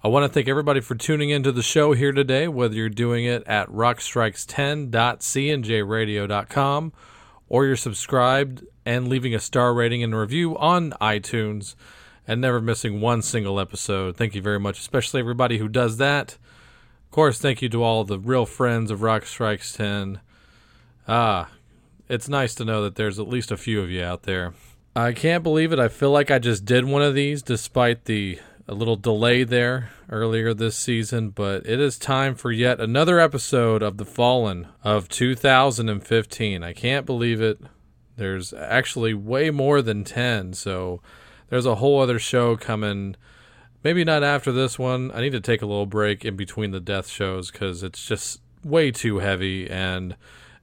I want to thank everybody for tuning into the show here today, whether you're doing it at rockstrikes10.cnjradio.com or you're subscribed and leaving a star rating and review on iTunes and never missing one single episode. Thank you very much, especially everybody who does that. Of course, thank you to all the real friends of Rock Strikes 10. Ah, it's nice to know that there's at least a few of you out there. I can't believe it. I feel like I just did one of these despite the a little delay there earlier this season, but it is time for yet another episode of The Fallen of 2015. I can't believe it. There's actually way more than 10, so there's a whole other show coming. Maybe not after this one. I need to take a little break in between the death shows because it's just way too heavy and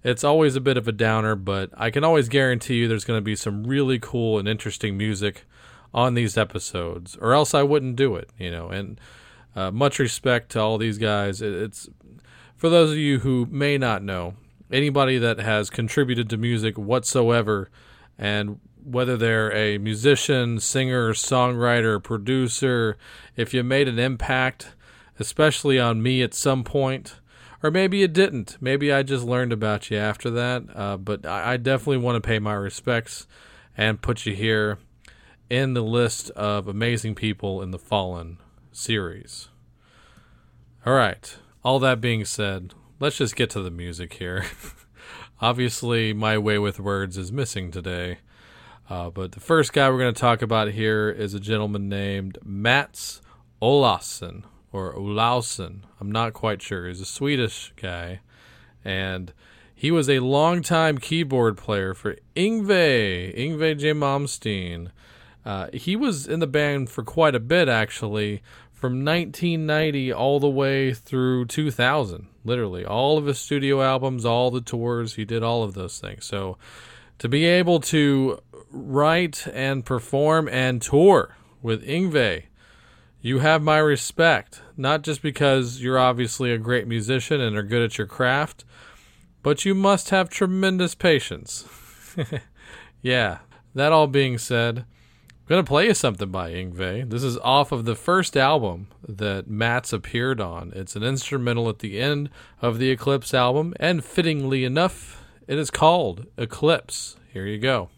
it's always a bit of a downer, but I can always guarantee you there's going to be some really cool and interesting music on these episodes, or else I wouldn't do it, you know. And uh, much respect to all these guys. It's for those of you who may not know, anybody that has contributed to music whatsoever, and whether they're a musician, singer, songwriter, producer, if you made an impact, especially on me at some point or maybe it didn't. Maybe I just learned about you after that. Uh, but I, I definitely want to pay my respects and put you here in the list of amazing people in the Fallen series. All right. All that being said, let's just get to the music here. Obviously, my way with words is missing today. Uh, but the first guy we're going to talk about here is a gentleman named Mats Olausson or Olausen. I'm not quite sure. He's a Swedish guy, and he was a longtime keyboard player for Yngwie, Yngwie J. Malmsteen. Uh, he was in the band for quite a bit, actually, from 1990 all the way through 2000. Literally, all of his studio albums, all the tours, he did all of those things. So, to be able to write and perform and tour with Yngwie you have my respect, not just because you're obviously a great musician and are good at your craft, but you must have tremendous patience. yeah, that all being said, To play you something by Yngwie. This is off of the first album that Mats appeared on. It's an instrumental at the end of the Eclipse album, and fittingly enough, it is called Eclipse. Here you go.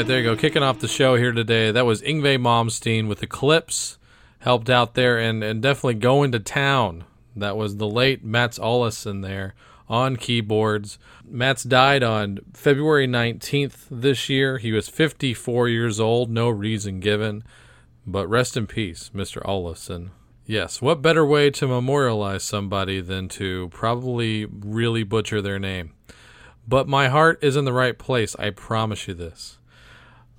Right, there you go. Kicking off the show here today. That was Yngwie Malmsteen with Eclipse. Helped out there and, and definitely going to town. That was the late Mats Ollison there on keyboards. Mats died on February 19th this year. He was 54 years old, no reason given. But rest in peace, Mr. Ollison. Yes, what better way to memorialize somebody than to probably really butcher their name? But my heart is in the right place, I promise you this.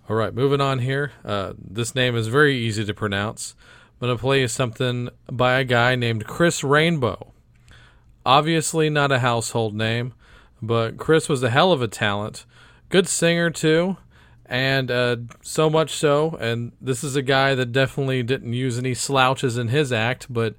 All right, moving on here. Uh, this name is very easy to pronounce. I'm going to play you something by a guy named Chris Rainbow. Obviously, not a household name, but Chris was a hell of a talent. Good singer, too, and uh, so much so. And this is a guy that definitely didn't use any slouches in his act, but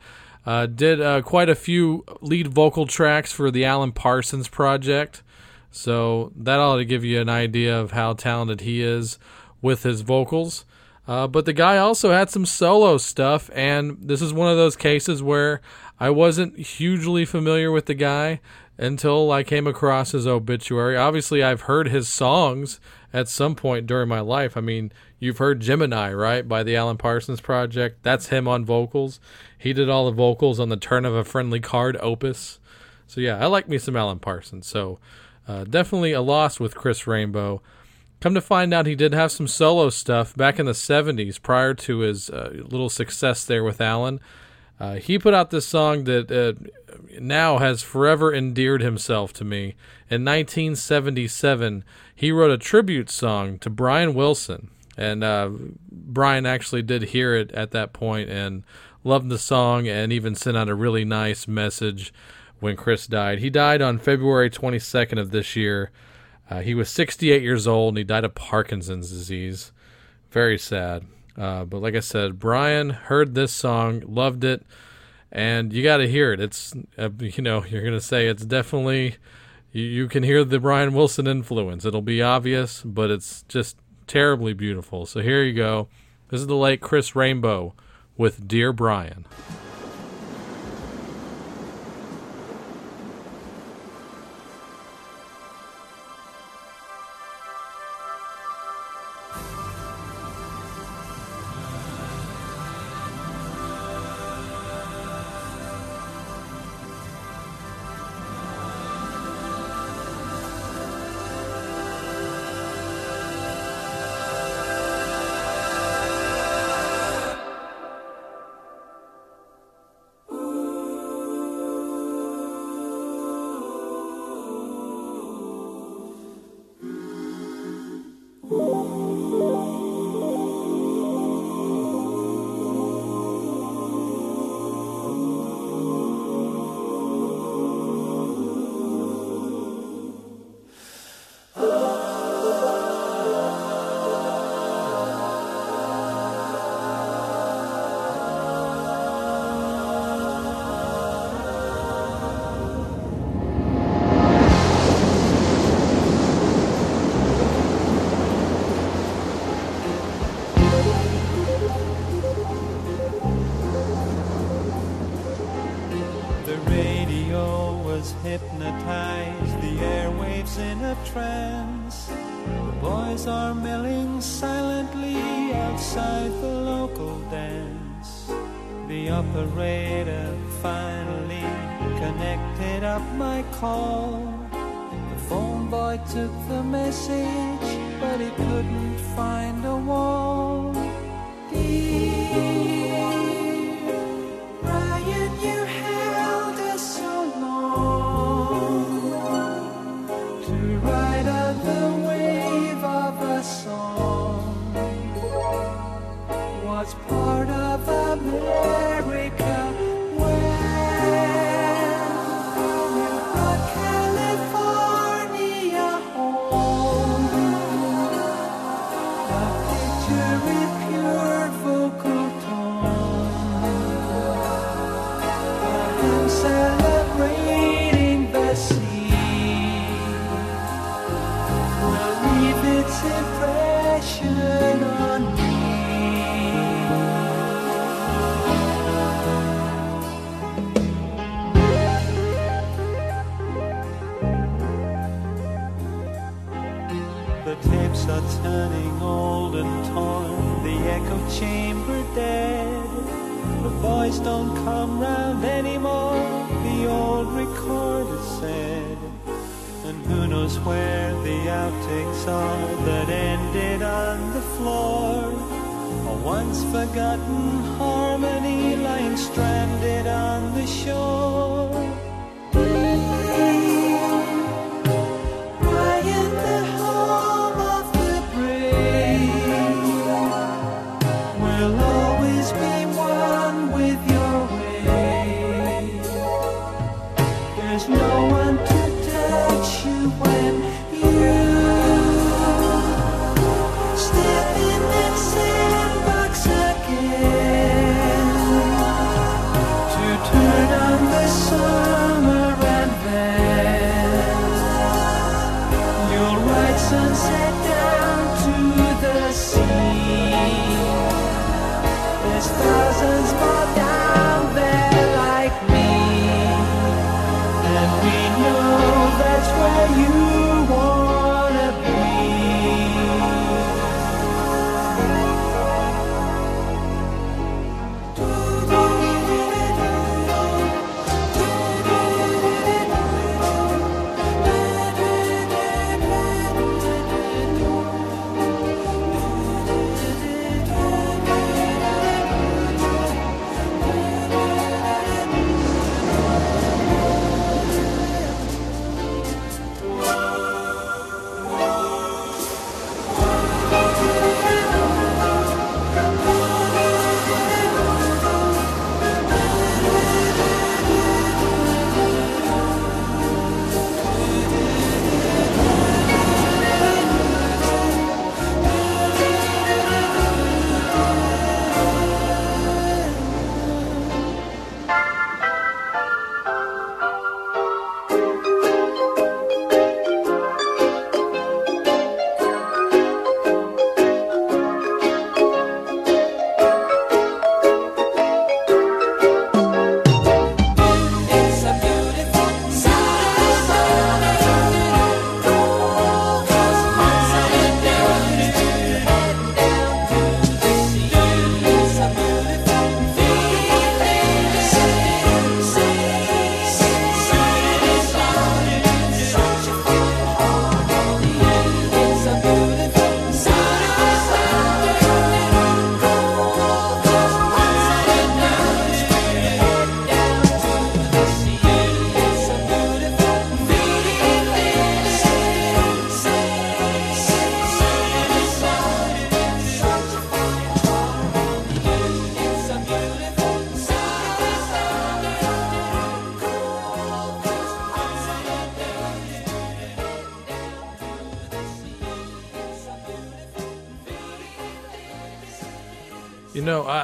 uh, did uh, quite a few lead vocal tracks for the Alan Parsons Project. So that ought to give you an idea of how talented he is with his vocals. Uh, but the guy also had some solo stuff, and this is one of those cases where I wasn't hugely familiar with the guy until I came across his obituary. Obviously, I've heard his songs at some point during my life. I mean, you've heard Gemini, right, by the Alan Parsons Project. That's him on vocals. He did all the vocals on the Turn of a Friendly Card opus. So, yeah, I like me some Alan Parsons. So, uh, definitely a loss with Chris Rainbow. Come to find out, he did have some solo stuff back in the 70s prior to his uh, little success there with Alan. Uh, he put out this song that uh, now has forever endeared himself to me. In 1977, he wrote a tribute song to Brian Wilson. And uh, Brian actually did hear it at that point and loved the song and even sent out a really nice message when Chris died. He died on February 22nd of this year. Uh, he was 68 years old and he died of Parkinson's disease. Very sad. Uh, but like I said, Brian heard this song, loved it, and you got to hear it. It's, uh, you know, you're going to say it's definitely, you, you can hear the Brian Wilson influence. It'll be obvious, but it's just terribly beautiful. So here you go. This is the late Chris Rainbow with Dear Brian.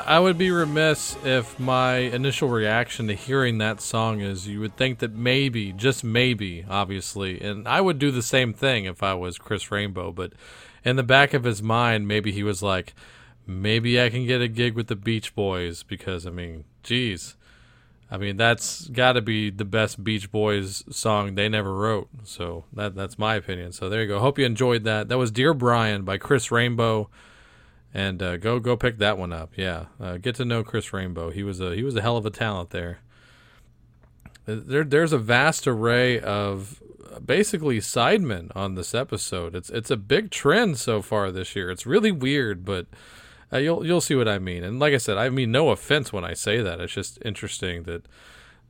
I, would be remiss if my initial reaction to hearing that song is you would think that maybe, just maybe, obviously, and I would do the same thing if I was Chris Rainbow, but in the back of his mind, maybe he was like, maybe I can get a gig with the Beach Boys because, I mean, geez. I mean, that's got to be the best Beach Boys song they never wrote. So that that's my opinion. So there you go. Hope you enjoyed that. That was Dear Brian by Chris Rainbow and uh, go go pick that one up. Yeah, uh, get to know Chris Rainbow. He was a he was a hell of a talent there. Uh, There there's a vast array of uh, basically sidemen on this episode. It's it's a big trend so far this year. It's really weird, but uh, you'll you'll see what I mean. And like I said, I mean no offense when I say that. It's just interesting that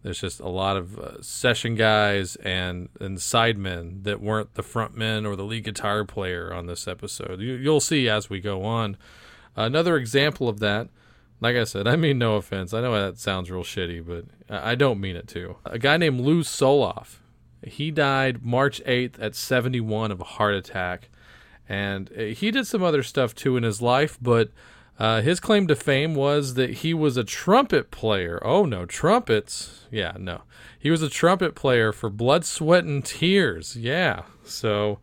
there's just a lot of uh, session guys and and sidemen that weren't the frontmen or the lead guitar player on this episode. You, you'll see as we go on. Another example of that, like I said, I mean no offense. I know that sounds real shitty, but I I don't mean it to. A guy named Lou Soloff, he died March 8th at 71 of a heart attack, and uh, he did some other stuff too in his life, but. Uh, his claim to fame was that he was a trumpet player. Oh no, trumpets. Yeah, no. He was a trumpet player for Blood, Sweat, and Tears. Yeah. So,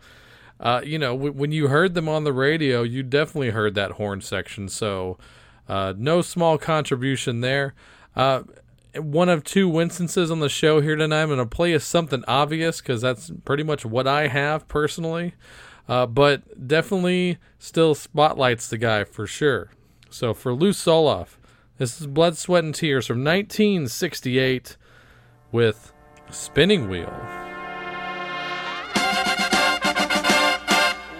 uh, you know, w- when you heard them on the radio, you definitely heard that horn section. So, uh, no small contribution there. Uh, one of two instances on the show here tonight. I'm going to play you something obvious because that's pretty much what I have personally. uh, but definitely still spotlights the guy for sure. So for Lou Soloff, this is Blood, Sweat, and Tears from 1968 with Spinning Wheel.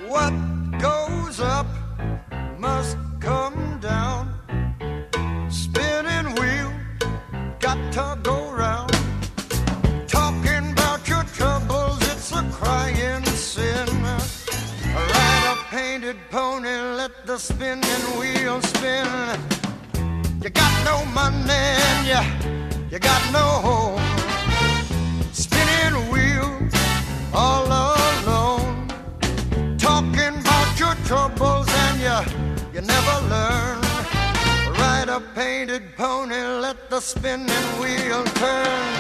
What goes up must come down. Spinning wheel, got to go round. Talking about your troubles, it's a crying sin. Ride a painted pony, the spinning wheel spin. You got no money and you, you got no home. Spinning wheel, all alone talking about your troubles and you you never learn ride a painted pony let the spinning wheel turn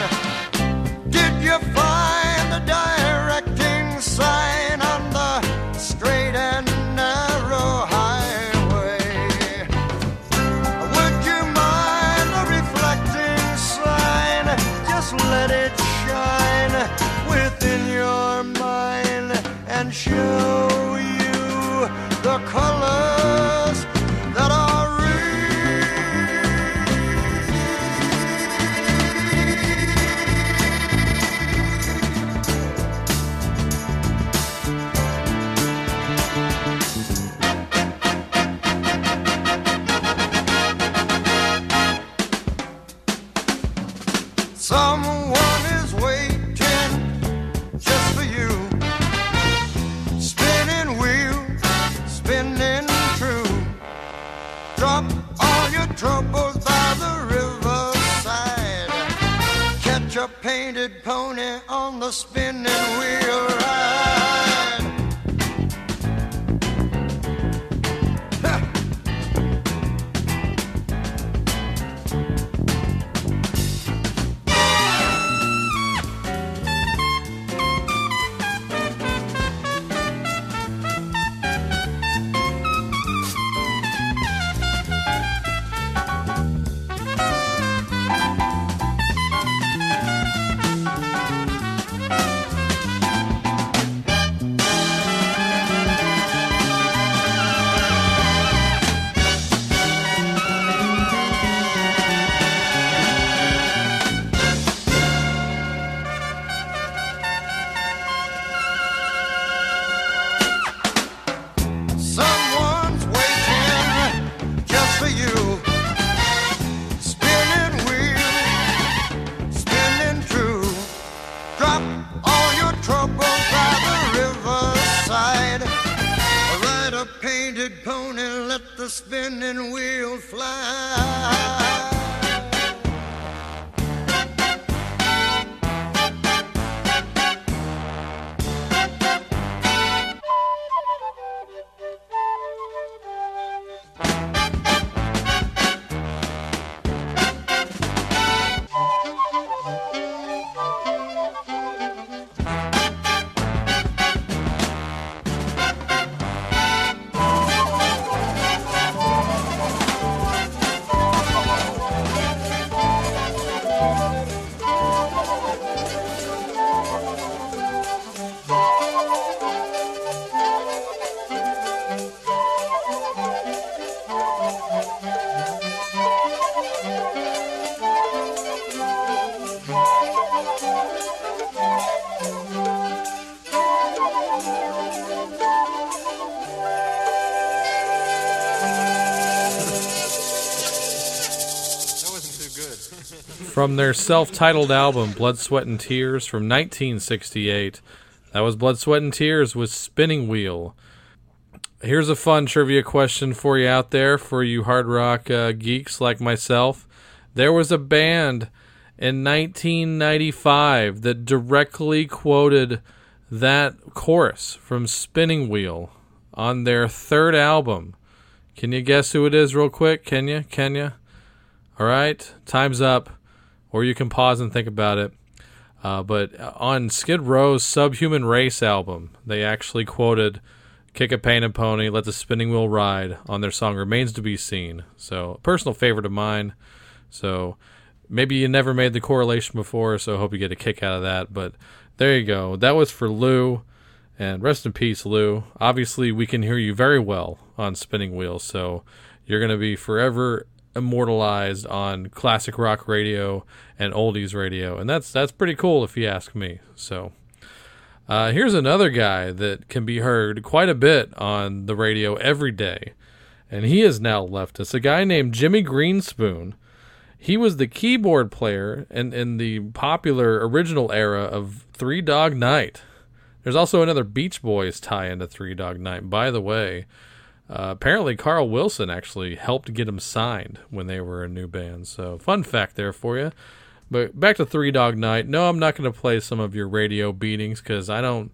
did you find the directing sign on the straight and show you the colors spinning wheel all your troubles by the riverside. Ride a painted pony, let the spinning wheel fly. From their self titled album, Blood, Sweat, and Tears from 1968. That was Blood, Sweat, and Tears with Spinning Wheel. Here's a fun trivia question for you out there, for you hard rock uh, geeks like myself. There was a band in 1995 that directly quoted that chorus from Spinning Wheel on their third album. Can you guess who it is, real quick? Can you? Can you? All right, time's up. Or you can pause and think about it. Uh, but on Skid Row's Subhuman Race album, they actually quoted Kick a Painted Pony, Let the Spinning Wheel Ride on their song Remains to Be Seen. So, a personal favorite of mine. So, maybe you never made the correlation before, so I hope you get a kick out of that. But there you go. That was for Lou. And rest in peace, Lou. Obviously, we can hear you very well on Spinning Wheels, so you're going to be forever immortalized on classic rock radio and oldies radio, and that's that's pretty cool if you ask me. So, uh, here's another guy that can be heard quite a bit on the radio every day, and he has now left us. A guy named Jimmy Greenspoon. He was the keyboard player in, in the popular original era of Three Dog Night. There's also another Beach Boys tie into Three Dog Night. By the way, uh, apparently Carl Wilson actually helped get him signed when they were a new band. So, fun fact there for you. But back to Three Dog Night. No, I'm not going to play some of your radio beatings because I don't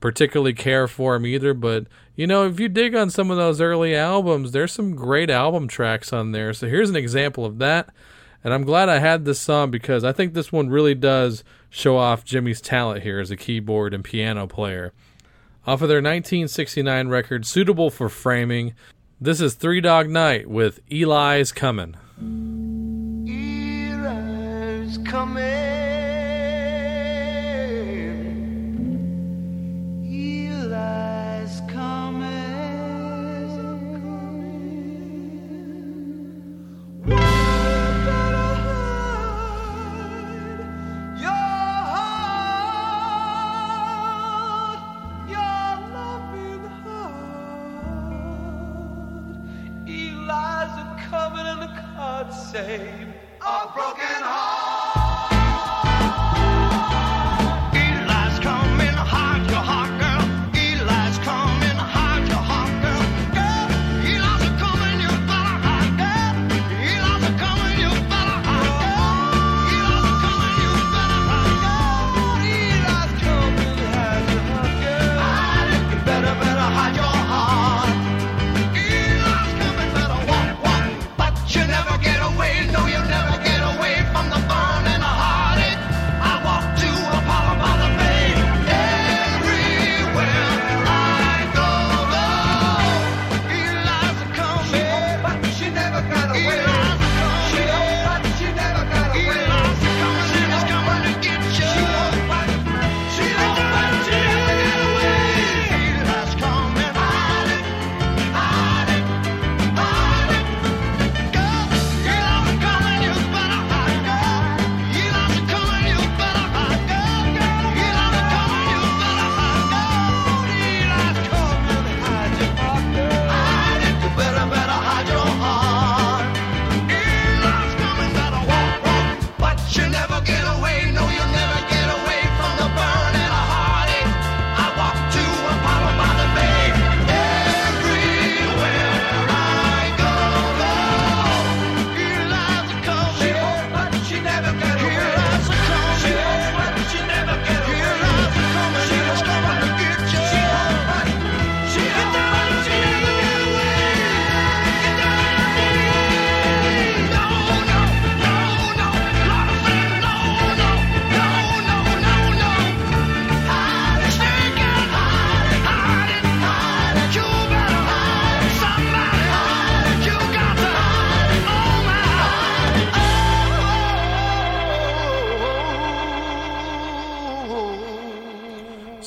particularly care for them either. But you know, if you dig on some of those early albums, there's some great album tracks on there. So here's an example of that. And I'm glad I had this song because I think this one really does show off Jimmy's talent here as a keyboard and piano player. Off of their 1969 record, suitable for framing, this is Three Dog Night with Eli's Coming. Eli's coming. A broken heart.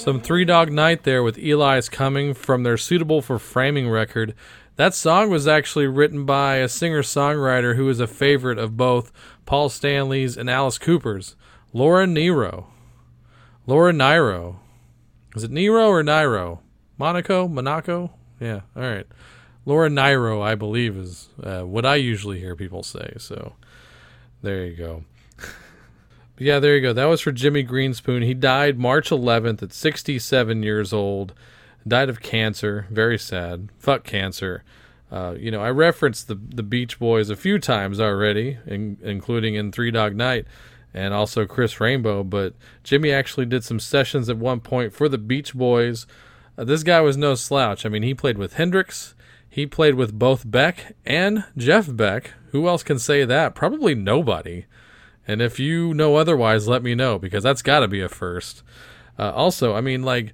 Some Three Dog Night there with Eli's Coming from their Suitable for Framing record. That song was actually written by a singer songwriter who is a favorite of both Paul Stanley's and Alice Cooper's, Laura Nero. Laura Niro. Is it Nero or Niro? Monaco? Monaco? Yeah, all right. Laura Niro, I believe, is uh, what I usually hear people say. So there you go. Yeah, there you go. That was for Jimmy Greenspoon. He died March 11th at 67 years old. Died of cancer. Very sad. Fuck cancer. Uh, you know, I referenced the the Beach Boys a few times already, in, including in Three Dog Night and also Chris Rainbow. But Jimmy actually did some sessions at one point for the Beach Boys. Uh, this guy was no slouch. I mean, he played with Hendrix. He played with both Beck and Jeff Beck. Who else can say that? Probably nobody. And if you know otherwise, let me know because that's got to be a first. Uh, also, I mean, like,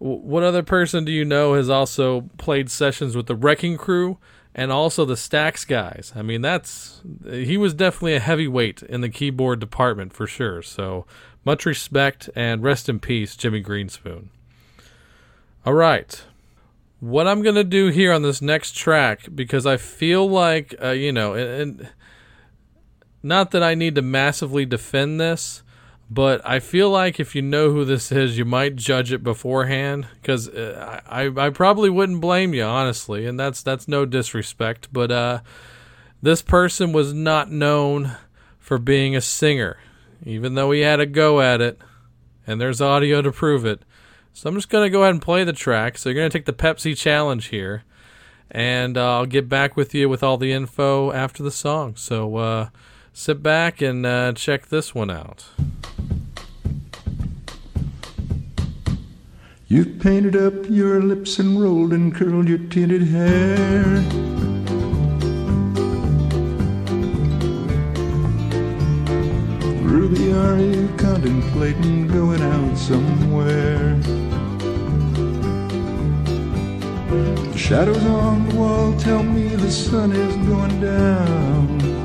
w- what other person do you know has also played sessions with the Wrecking Crew and also the Stax guys? I mean, that's he was definitely a heavyweight in the keyboard department for sure. So much respect and rest in peace, Jimmy Greenspoon. All right. What I'm going to do here on this next track, because I feel like, uh, you know, and, and not that I need to massively defend this, but I feel like if you know who this is, you might judge it beforehand. Because uh, I, I probably wouldn't blame you, honestly, and that's that's no disrespect. But uh, this person was not known for being a singer, even though he had a go at it, and there's audio to prove it. So I'm just to go ahead and play the track. So you're to take the Pepsi challenge here, and uh, I'll get back with you with all the info after the song. So uh, sit back and uh, check this one out. You've painted up your lips and rolled and curled your tinted hair. Ruby, are you contemplating going out somewhere? The shadows on the wall tell me the sun is going down.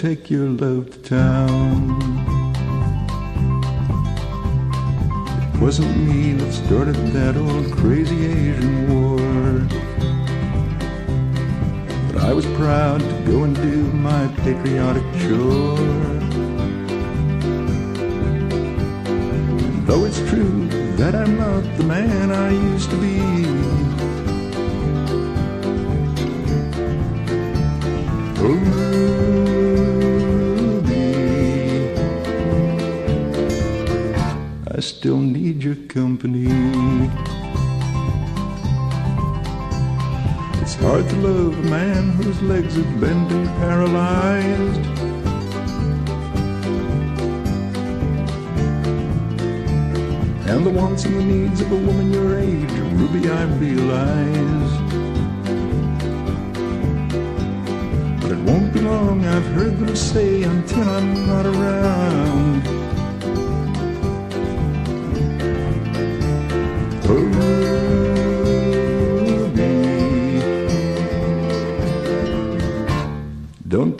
Take your love to town. It wasn't me that started that old crazy Asian war. But I was proud to go and do my patriotic chore. Though it's true that I'm not the man I used to be, oh, I still need your company. It's hard to love a man whose legs have been paralyzed. And the wants and the needs of a woman your age, Ruby, I realize. But it won't be long, I've heard them say, until I'm not around.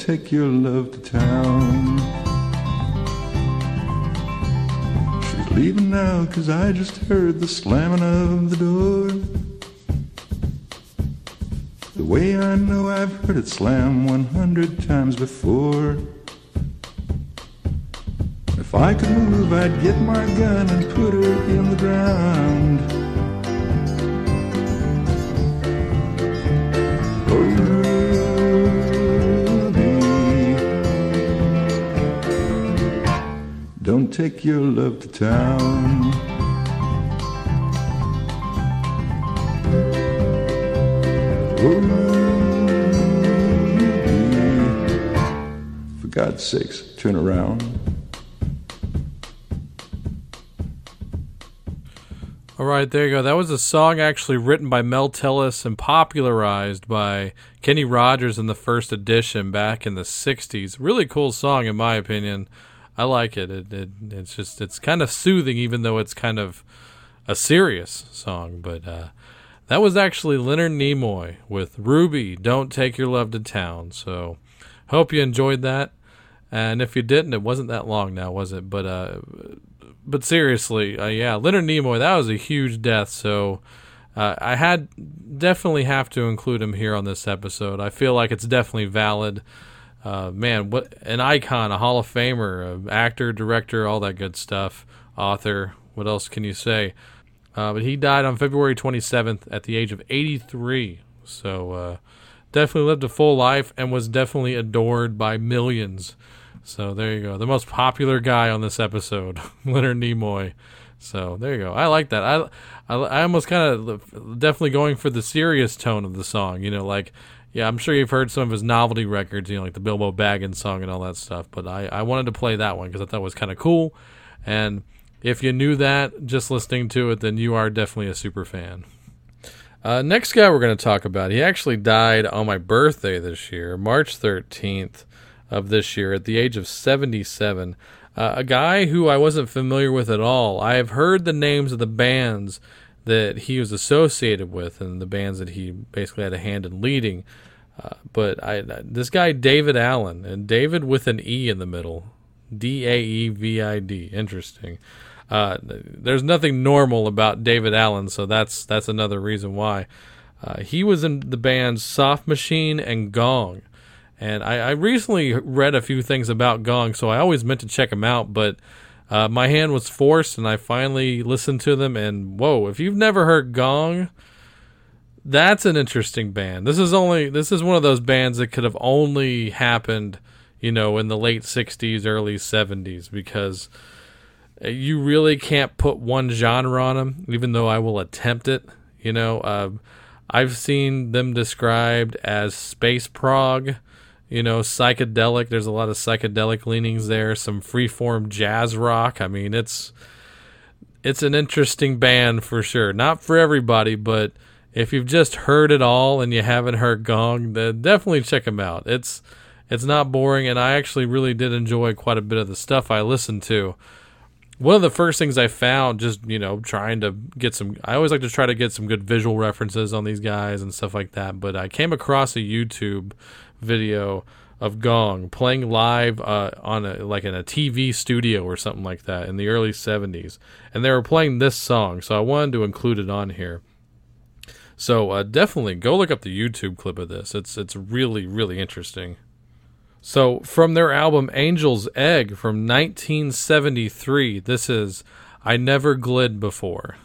Take your love to town. She's leaving now, cause I just heard the slamming of the door. The way I know I've heard it slam 100 times before. If I could move, I'd get my gun and put her in the ground. Take your love to town. Oh, Ruby, for God's sakes, turn around. All right, there you go. That was a song actually written by Mel Tillis and popularized by Kenny Rogers in the first edition back in the '60s. Really cool song, in my opinion. I like it. it, it it's just it's kind of soothing, even though it's kind of a serious song. But uh, that was actually Leonard Nimoy with Ruby. Don't take your love to town. So hope you enjoyed that. And if you didn't, it wasn't that long now, was it? But uh, but seriously, uh, yeah, Leonard Nimoy, that was a huge death. So uh, I had definitely have to include him here on this episode. I feel like it's definitely valid. Uh, man, what an icon, a Hall of Famer, actor, director, all that good stuff, author. What else can you say? Uh, but he died on February 27th at the age of 83. So uh, definitely lived a full life and was definitely adored by millions. So there you go. The most popular guy on this episode, Leonard Nimoy. So there you go. I like that. I I, I almost kind of definitely going for the serious tone of the song. You know, like yeah, I'm sure you've heard some of his novelty records. You know, like the Bilbo Baggins song and all that stuff. But I I wanted to play that one because I thought it was kind of cool. And if you knew that just listening to it, then you are definitely a super fan. Uh, next guy we're going to talk about, he actually died on my birthday this year, March 13th of this year, at the age of 77. Uh, a guy who I wasn't familiar with at all. I have heard the names of the bands that he was associated with and the bands that he basically had a hand in leading. Uh, but I this guy Daevid Allen and David with an E in the middle, D A E V I D. Interesting. Uh, there's nothing normal about Daevid Allen, so that's that's another reason why. Uh, he was in the bands Soft Machine and Gong, and I, I recently read a few things about Gong, so I always meant to check him out, but uh, my hand was forced, and I finally listened to them. And whoa, if you've never heard Gong, that's an interesting band. This is only this is one of those bands that could have only happened, you know, in the late '60s, early '70s, because you really can't put one genre on them. Even though I will attempt it, you know, uh, I've seen them described as space prog, you know, psychedelic. There's a lot of psychedelic leanings there. Some freeform jazz rock. I mean, it's it's an interesting band for sure. Not for everybody, but if you've just heard it all and you haven't heard Gong, then definitely check them out. It's it's not boring, and I actually really did enjoy quite a bit of the stuff I listened to. One of the first things I found, just you know, trying to get some. I always like to try to get some good visual references on these guys and stuff like that. But I came across a YouTube video of Gong playing live uh, on a like in a TV studio or something like that in the early '70s, and they were playing this song. So I wanted to include it on here. So uh, definitely go look up the YouTube clip of this. It's it's really really interesting. So from their album Angel's Egg from 1973, this is I Never Glid Before.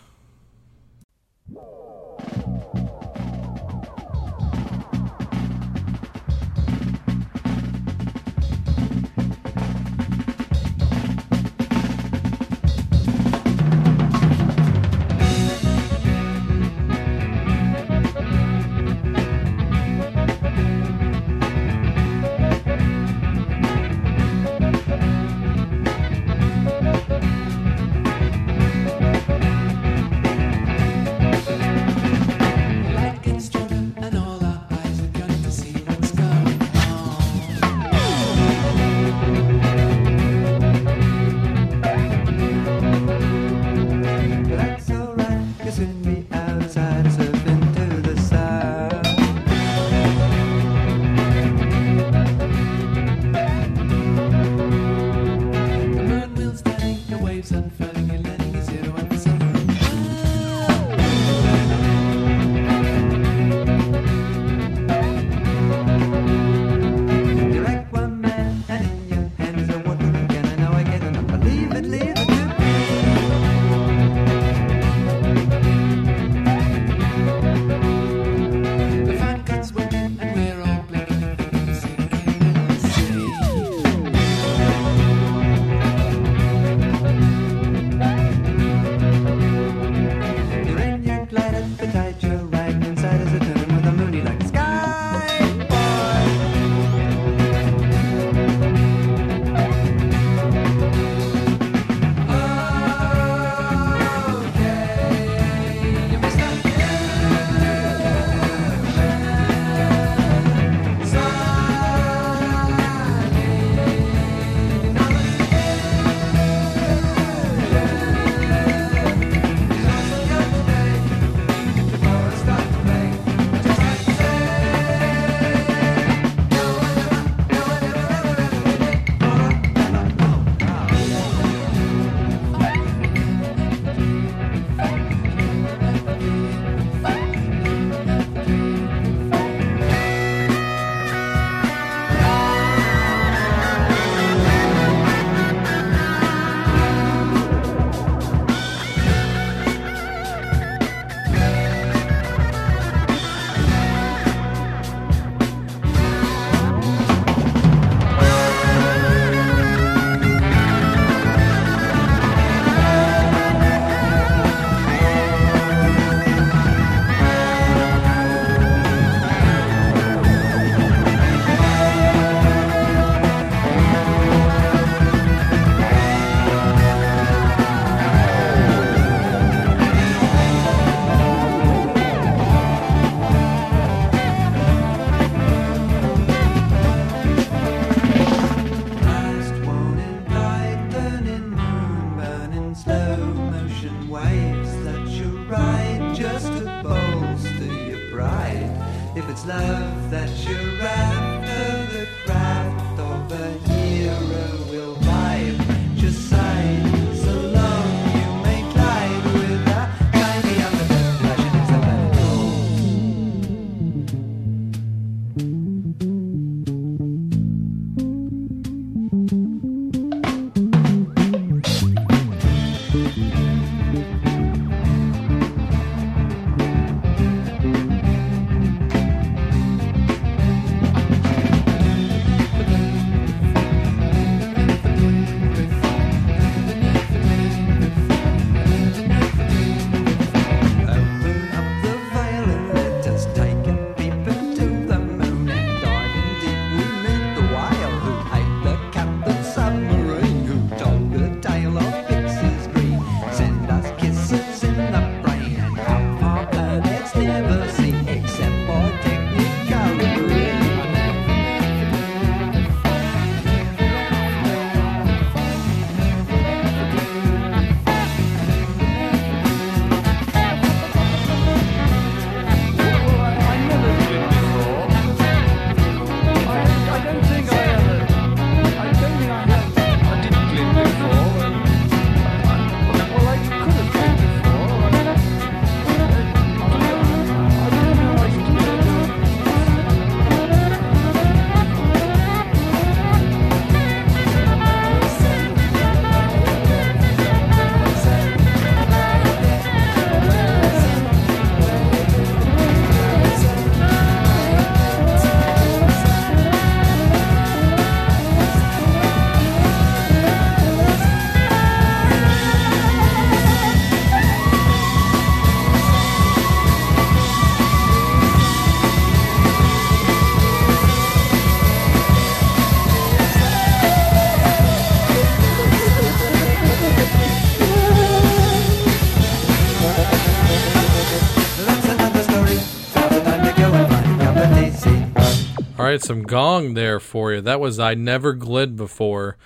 All right, some gong there for you. That was I Never Glid Before,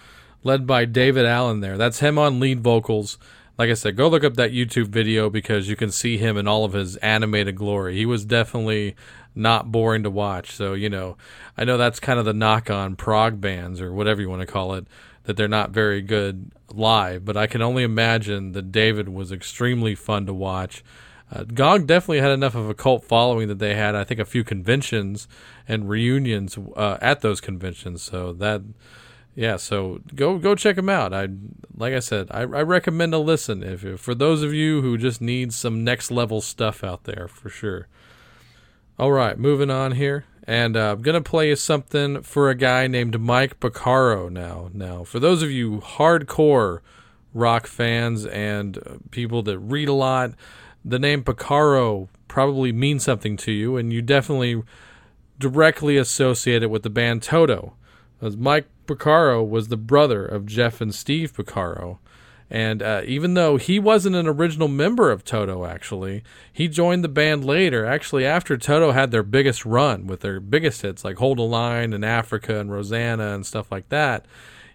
led by Daevid Allen there. That's him on lead vocals. Like I said, go look up that YouTube video because you can see him in all of his animated glory. He was definitely not boring to watch. So, you know, I know that's kind of the knock on prog bands or whatever you want to call it, that they're not very good live. But I can only imagine that Daevid was extremely fun to watch. Uh, Gong definitely had enough of a cult following that they had, I think, a few conventions and reunions uh, at those conventions. So that, yeah, so go go check them out. I like I said, I, I recommend a listen if for those of you who just need some next level stuff out there for sure. All right, moving on here, and uh, I'm gonna play something for a guy named Mike Porcaro now. Now, for those of you hardcore rock fans and uh, people that read a lot, the name Porcaro probably means something to you, and you definitely directly associate it with the band Toto. As Mike Porcaro was the brother of Jeff and Steve Porcaro. And uh, even though he wasn't an original member of Toto, actually, he joined the band later, actually, after Toto had their biggest run with their biggest hits like Hold a Line and Africa and Rosanna and stuff like that.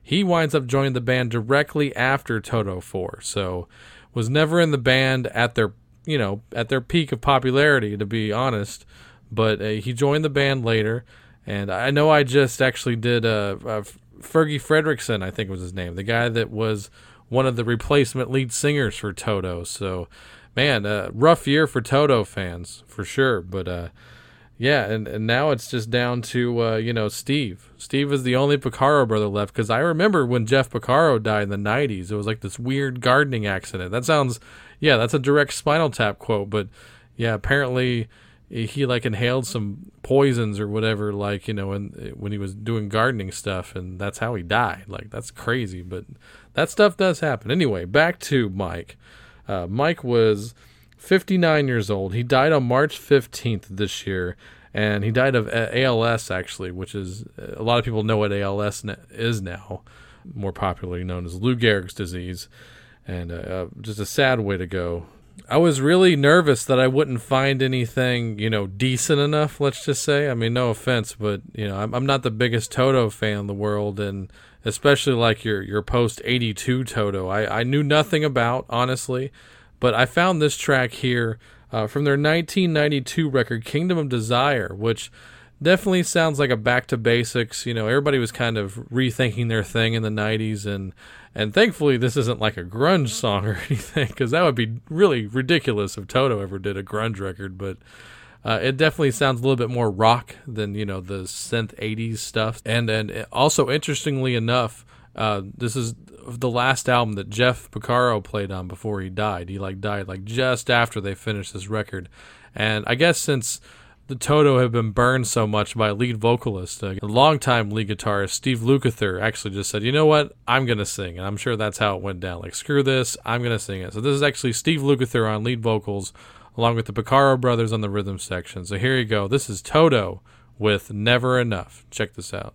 He winds up joining the band directly after Toto 4. So was never in the band at their, you know, at their peak of popularity, to be honest. But uh, he joined the band later. And I know I just actually did uh, uh, Fergie Frederiksen, I think was his name, the guy that was one of the replacement lead singers for Toto. So, man, uh, rough year for Toto fans for sure. But uh, yeah, and, and now it's just down to uh, you know Steve. Steve is the only Porcaro brother left because I remember when Jeff Porcaro died in the '90s. It was like this weird gardening accident. That sounds, yeah, that's a direct Spinal Tap quote. But yeah, apparently he like inhaled some poisons or whatever like you know when eh, when he was doing gardening stuff and that's how he died. Like that's crazy but that stuff does happen. Anyway back to mike. Uh, mike was 59 years old. He died on march 15th this year and he died of eh, als actually which is eh, a lot of people know what als is now more popularly known as lou gehrig's disease and uh, uh, just a sad way to go I was really nervous that I wouldn't find anything, you know, decent enough. Let's just say. I mean, no offense, but you know, I'm, I'm not the biggest Toto fan in the world, and especially like your your post '82 Toto, I I knew nothing about honestly, but I found this track here uh, from their 1992 record Kingdom of Desire, which definitely sounds like a back to basics. You know, everybody was kind of rethinking their thing in the 90s and and thankfully this isn't like a grunge song or anything cuz that would be really ridiculous if Toto ever did a grunge record, but uh, it definitely sounds a little bit more rock than you know the synth 80s stuff and and also interestingly enough uh, this is the last album that Jeff Porcaro played on before he died. He like died like just after they finished this record, and I guess since the Toto have been burned so much by lead vocalist, uh, a longtime lead guitarist Steve Lukather actually just said, "You know what? I'm gonna sing," and I'm sure that's how it went down. Like, screw this, I'm gonna sing it. So this is actually Steve Lukather on lead vocals, along with the Porcaro brothers on the rhythm section. So here you go. This is Toto with "Never Enough." Check this out.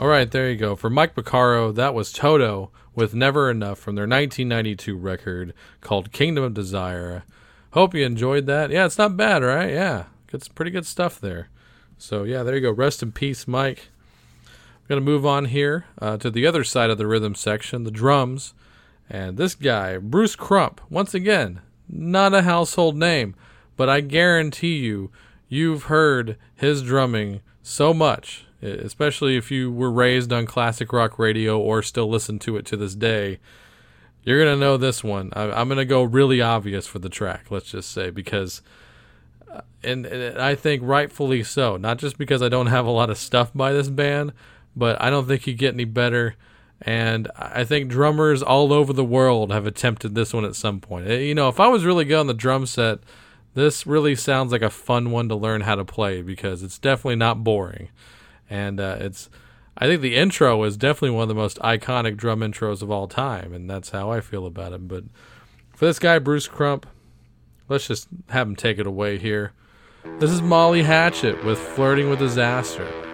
All right, there you go. For Mike Porcaro, that was Toto with Never Enough from their 1992 record called Kingdom of Desire. Hope you enjoyed that. Yeah, it's not bad, right? Yeah, it's pretty good stuff there. So, yeah, there you go. Rest in peace, Mike. I'm going to move on here uh, to the other side of the rhythm section, the drums. And this guy, Bruce Crump, once again, not a household name, but I guarantee you, you've heard his drumming so much, especially if you were raised on classic rock radio or still listen to it to this day. You're going to know this one. I, I'm going to go really obvious for the track, let's just say, because, uh, and, and I think rightfully so, not just because I don't have a lot of stuff by this band, but I don't think you get any better. And I think drummers all over the world have attempted this one at some point. You know, if I was really good on the drum set, this really sounds like a fun one to learn how to play because it's definitely not boring. And uh, it's, I think the intro is definitely one of the most iconic drum intros of all time, and that's how I feel about it. But for this guy, Bruce Crump, let's just have him take it away here. This is Molly Hatchet with flirting with disaster.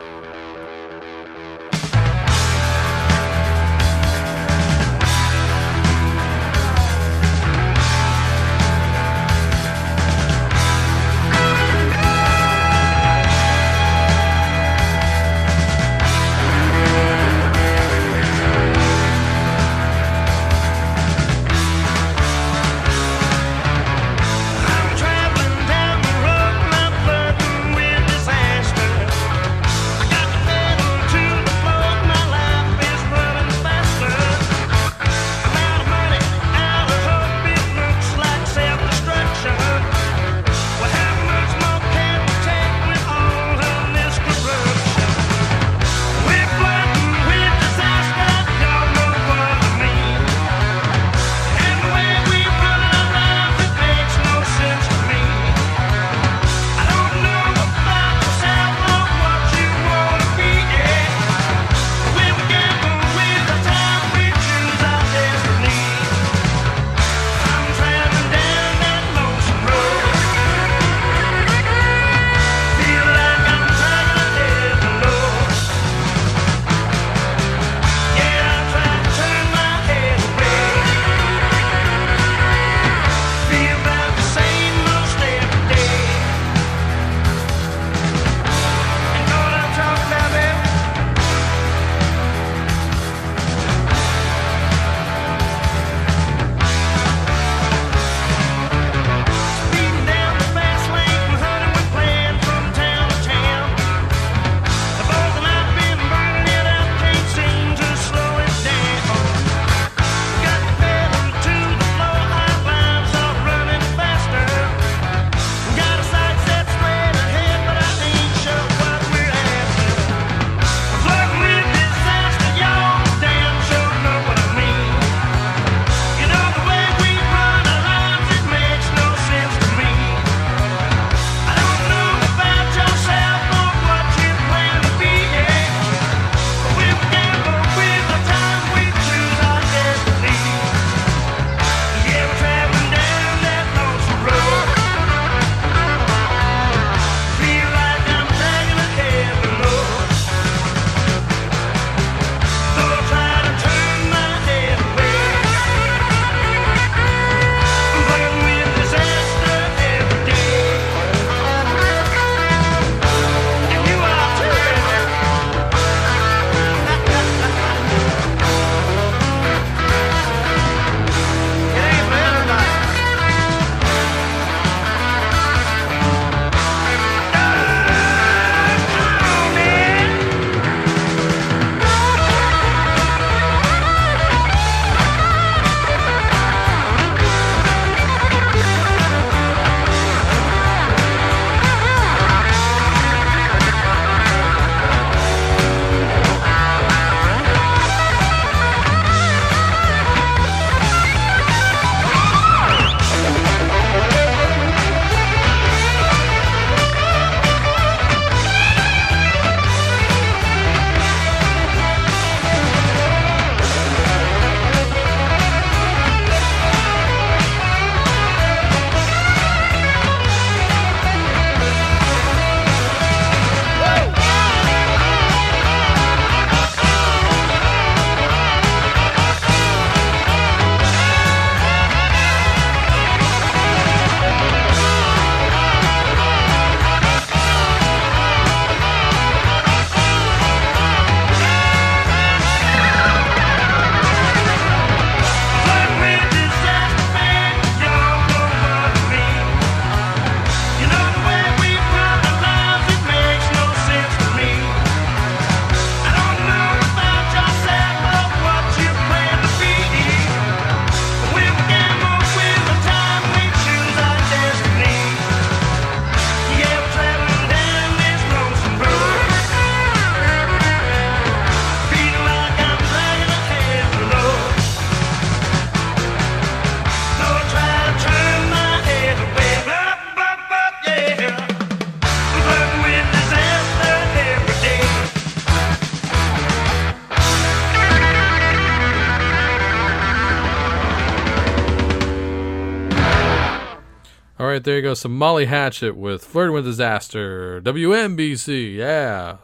There you go. Some Molly Hatchet with Flirting with Disaster. WMBC. Yeah.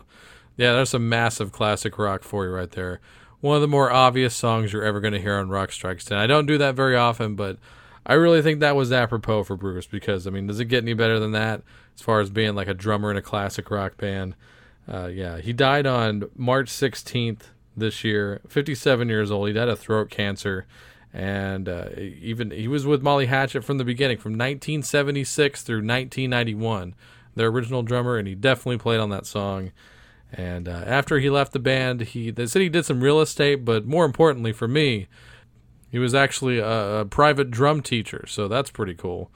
Yeah, there's some massive classic rock for you right there. One of the more obvious songs you're ever going to hear on Rock Strikes 10. I don't do that very often, but I really think that was apropos for Bruce because, I mean, does it get any better than that as far as being like a drummer in a classic rock band? Uh, yeah, he died on March 16th this year, 57 years old. He died of throat cancer. And uh, even he was with Molly Hatchet from the beginning, from 1976 through 1991, their original drummer, and he definitely played on that song. And uh, after he left the band, he they said he did some real estate, but more importantly for me, he was actually a, a private drum teacher. So that's pretty cool.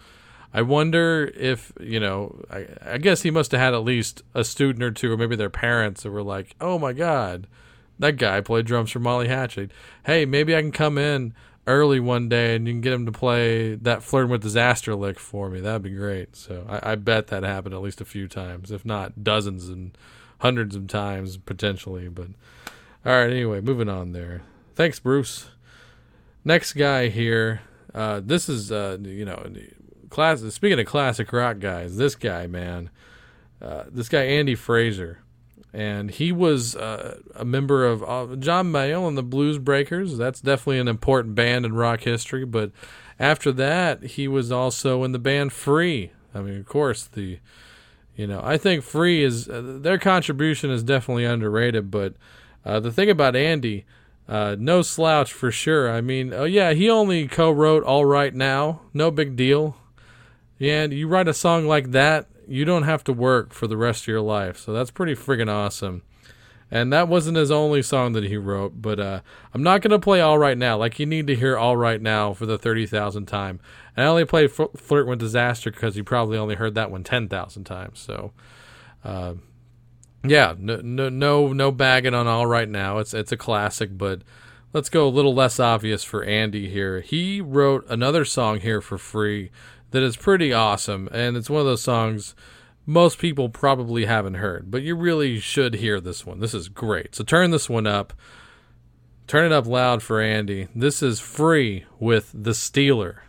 I wonder if you know. I, I guess he must have had at least a student or two, or maybe their parents, that were like, "Oh my God, that guy played drums for Molly Hatchet. Hey, maybe I can come in early one day and you can get him to play that Flirting with Disaster lick for me. That'd be great." So I, I bet that happened at least a few times, if not dozens and hundreds of times potentially. But all right, anyway, moving on there. Thanks, Bruce. Next guy here. Uh, this is uh, you know, class. Speaking of classic rock guys, this guy, man, uh, this guy Andy Fraser, and he was uh, a member of uh, John Mayall and the Blues Breakers. That's definitely an important band in rock history. But after that, he was also in the band Free. I mean, of course, the you know, I think Free is uh, their contribution is definitely underrated. But uh, the thing about Andy, uh, no slouch for sure. I mean, oh yeah, he only co-wrote "All Right Now," no big deal. And you write a song like that, you don't have to work for the rest of your life. So that's pretty friggin' awesome. And that wasn't his only song that he wrote, but uh, I'm not gonna play "All Right Now." Like you need to hear "All Right Now" for the thirty thousand time. And I only played F- "Flirt with Disaster" because you probably only heard that one ten thousand times. So, uh, yeah, no, no, no, no bagging on "All Right Now." It's it's a classic, but let's go a little less obvious for Andy here. He wrote another song here for free that is pretty awesome, and it's one of those songs most people probably haven't heard, but you really should hear this one. This is great. So turn this one up. Turn it up loud for Andy. This is free with The Stealer.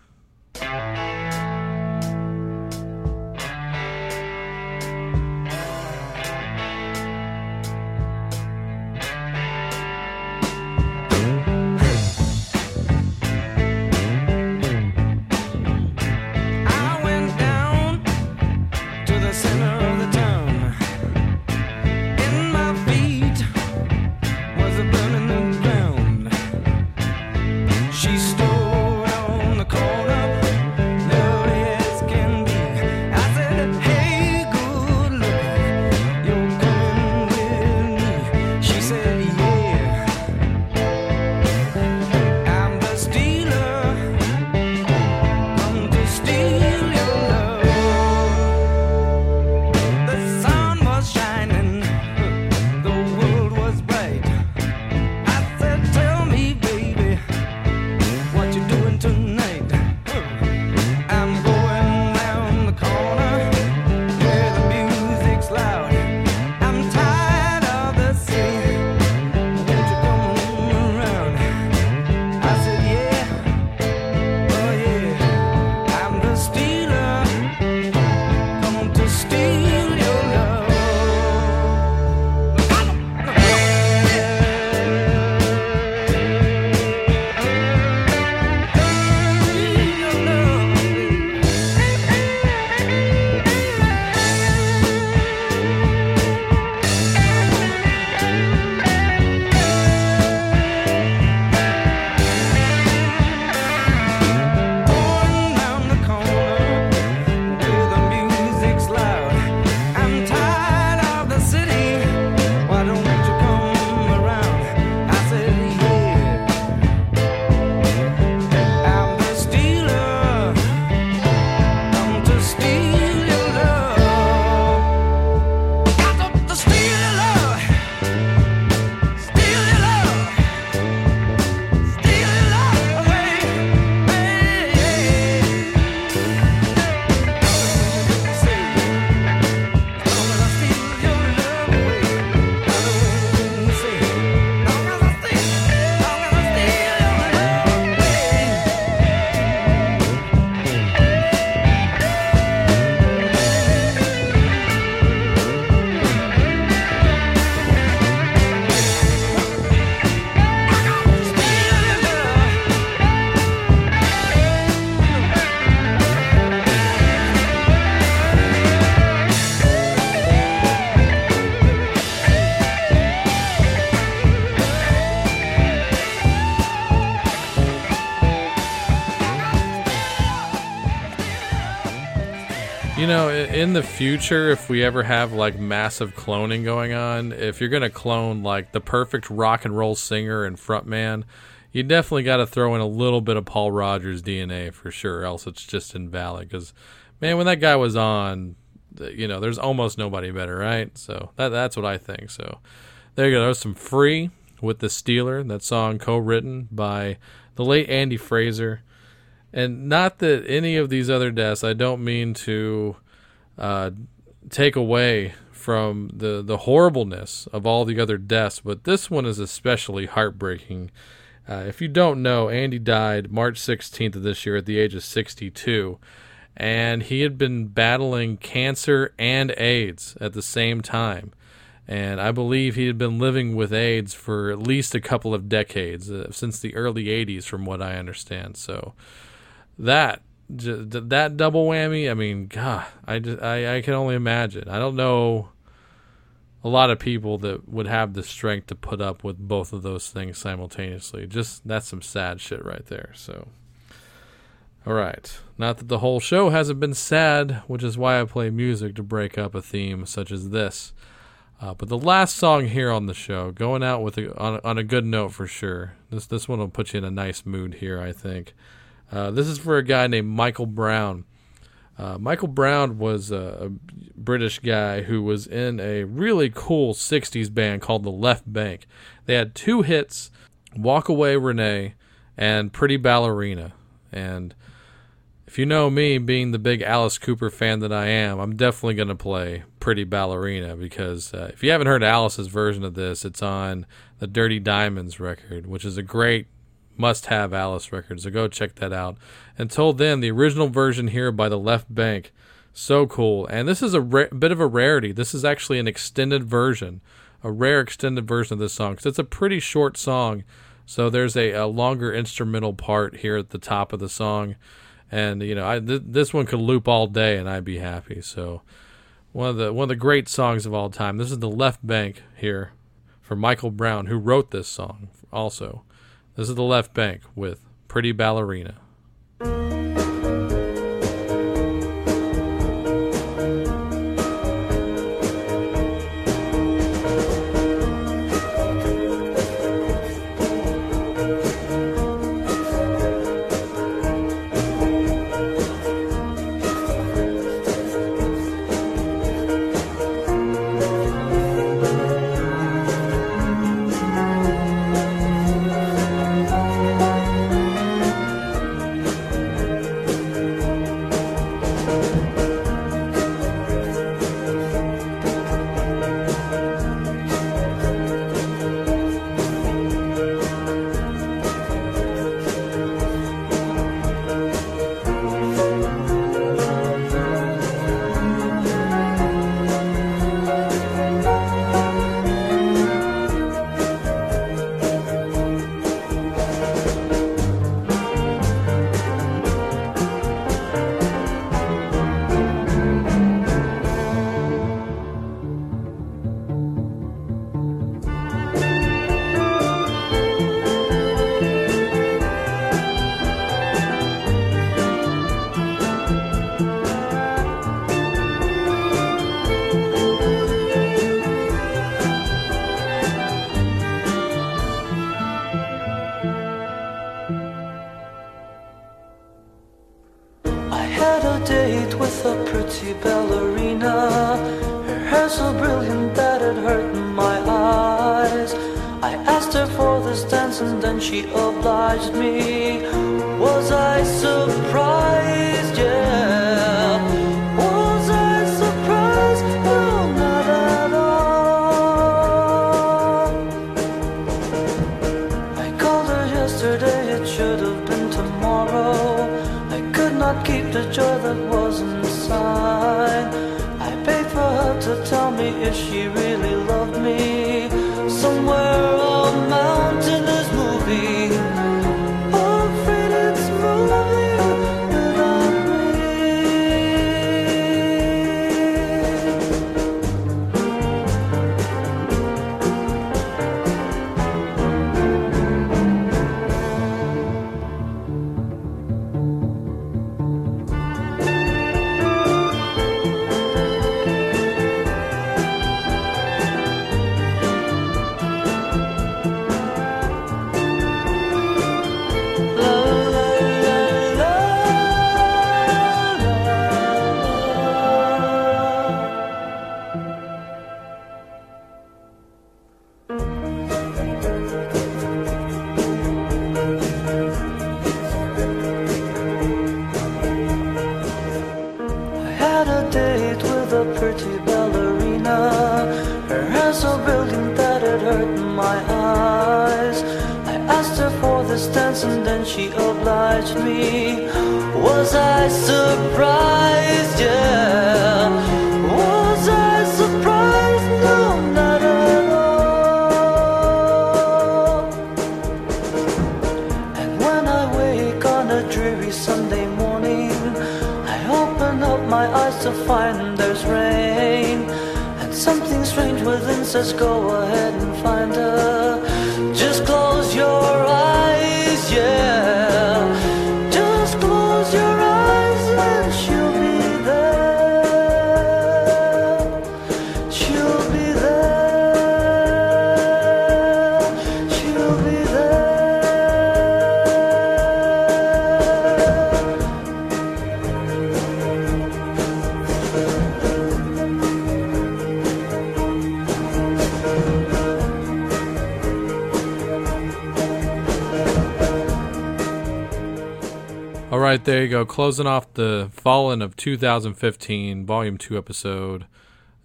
In the future, if we ever have like massive cloning going on, if you're gonna clone like the perfect rock and roll singer and frontman, you definitely got to throw in a little bit of Paul Rodgers DNA for sure, else it's just invalid. Because man, when that guy was on, you know, there's almost nobody better, right? So that that's what I think. So there you go. That was some free with the Stealer. That song co-written by the late Andy Fraser. And not that any of these other deaths, I don't mean to uh, take away from the, the horribleness of all the other deaths, but this one is especially heartbreaking. Uh, if you don't know, Andy died March 16th of this year at the age of 62, and he had been battling cancer and AIDS at the same time. And I believe he had been living with AIDS for at least a couple of decades, uh, since the early 80s, from what I understand. So, that j- that double whammy. I mean, God, I, just, I I can only imagine. I don't know a lot of people that would have the strength to put up with both of those things simultaneously. Just that's some sad shit right there. So, all right. Not that the whole show hasn't been sad, which is why I play music to break up a theme such as this. Uh, but the last song here on the show, going out with a, on, on a good note for sure. This this one will put you in a nice mood here, I think. Uh, this is for a guy named Michael Brown. Uh, Michael Brown was a, a British guy who was in a really cool 60s band called the Left Bank. They had two hits Walk Away Renee and Pretty Ballerina. And if you know me, being the big Alice Cooper fan that I am, I'm definitely going to play Pretty Ballerina because uh, if you haven't heard Alice's version of this, it's on the Dirty Diamonds record, which is a great must have Alice record. So go check that out. Until then, the original version here by the Left Bank, so cool. And this is a ra- bit of a rarity. This is actually an extended version, a rare extended version of this song because it's a pretty short song. So there's a, a longer instrumental part here at the top of the song. And you know, I, th- this one could loop all day and I'd be happy. So one of the one of the great songs of all time. This is the Left Bank here for Michael Brown, who wrote this song also. This is the Left Bank with Pretty Ballerina. On a dreary Sunday morning, I open up my eyes to find there's rain. And something strange within says, Go ahead and find her. Just close your right, there you go. Closing off the Fallen of 2015, Volume 2 episode.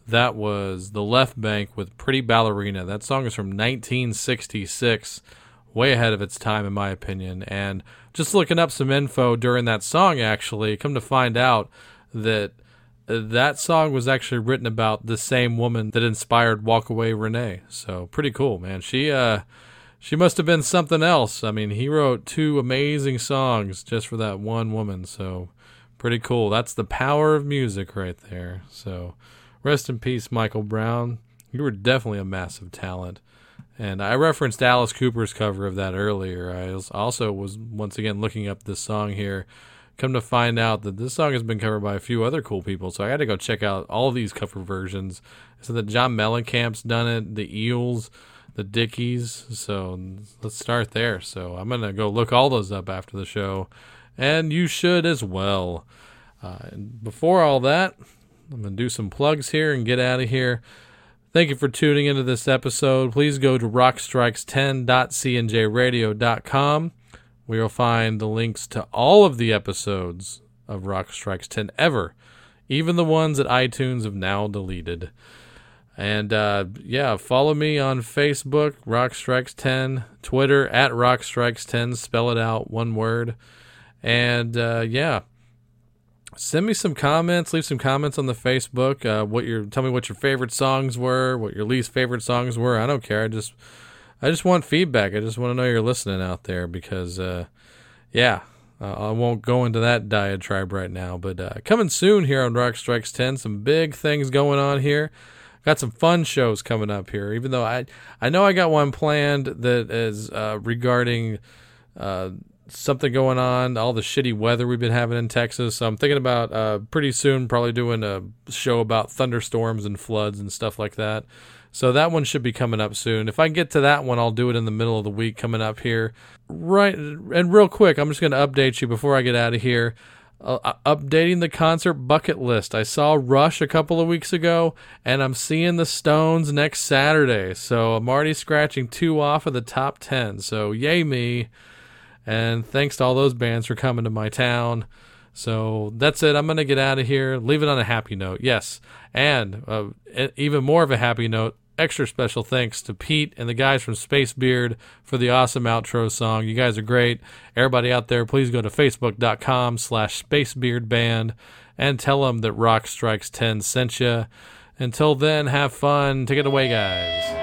That was The Left Bank with Pretty Ballerina. That song is from 1966, way ahead of its time, in my opinion. And just looking up some info during that song, actually, come to find out that uh, that song was actually written about the same woman that inspired Walk Away Renee. So pretty cool, man. She, uh, she must have been something else. I mean, he wrote two amazing songs just for that one woman. So pretty cool. That's the power of music right there. So rest in peace, Michael Brown. You were definitely a massive talent. And I referenced Alice Cooper's cover of that earlier. I also was once again looking up this song here. Come to find out that this song has been covered by a few other cool people. So I had to go check out all these cover versions. So that John Mellencamp's done it, the Eels, the Dickies. So let's start there. So I'm gonna go look all those up after the show, and you should as well. Uh, and before all that, I'm gonna do some plugs here and get out of here. Thank you for tuning into this episode. Please go to rockstrikes10.cnjradio.com where you'll find the links to all of the episodes of Rock Strikes 10 ever, even the ones that iTunes have now deleted. And uh, yeah, follow me on Facebook, Rockstrikes10, Twitter at Rockstrikes10, spell it out, one word. And uh, yeah, send me some comments, leave some comments on the Facebook. Uh, what your tell me what your favorite songs were, what your least favorite songs were. I don't care. I just I just want feedback. I just want to know you're listening out there because uh, yeah, I won't go into that diatribe right now. But uh, coming soon here on Rock Strikes 10, some big things going on here got some fun shows coming up here. Even though I I know I got one planned that is uh, regarding uh, something going on, all the shitty weather we've been having in Texas. So I'm thinking about uh, pretty soon probably doing a show about thunderstorms and floods and stuff like that. So that one should be coming up soon. If I get to that one, I'll do it in the middle of the week coming up here. Right, and real quick, I'm just going to update you before I get out of here uh, updating the concert bucket list. I saw Rush a couple of weeks ago, and I'm seeing the Stones next Saturday. So I'm already scratching two off of the top 10. So yay me. And thanks to all those bands for coming to my town. So that's it. I'm going to get out of here. Leave it on a happy note. Yes. And uh, even more of a happy note. Extra special thanks to Pete and the guys from Space Beard for the awesome outro song. You guys are great. Everybody out there, please go to facebook.com slash spacebeardband and tell them that Rock Strikes 10 sent you. Until then, have fun. Take it away, guys.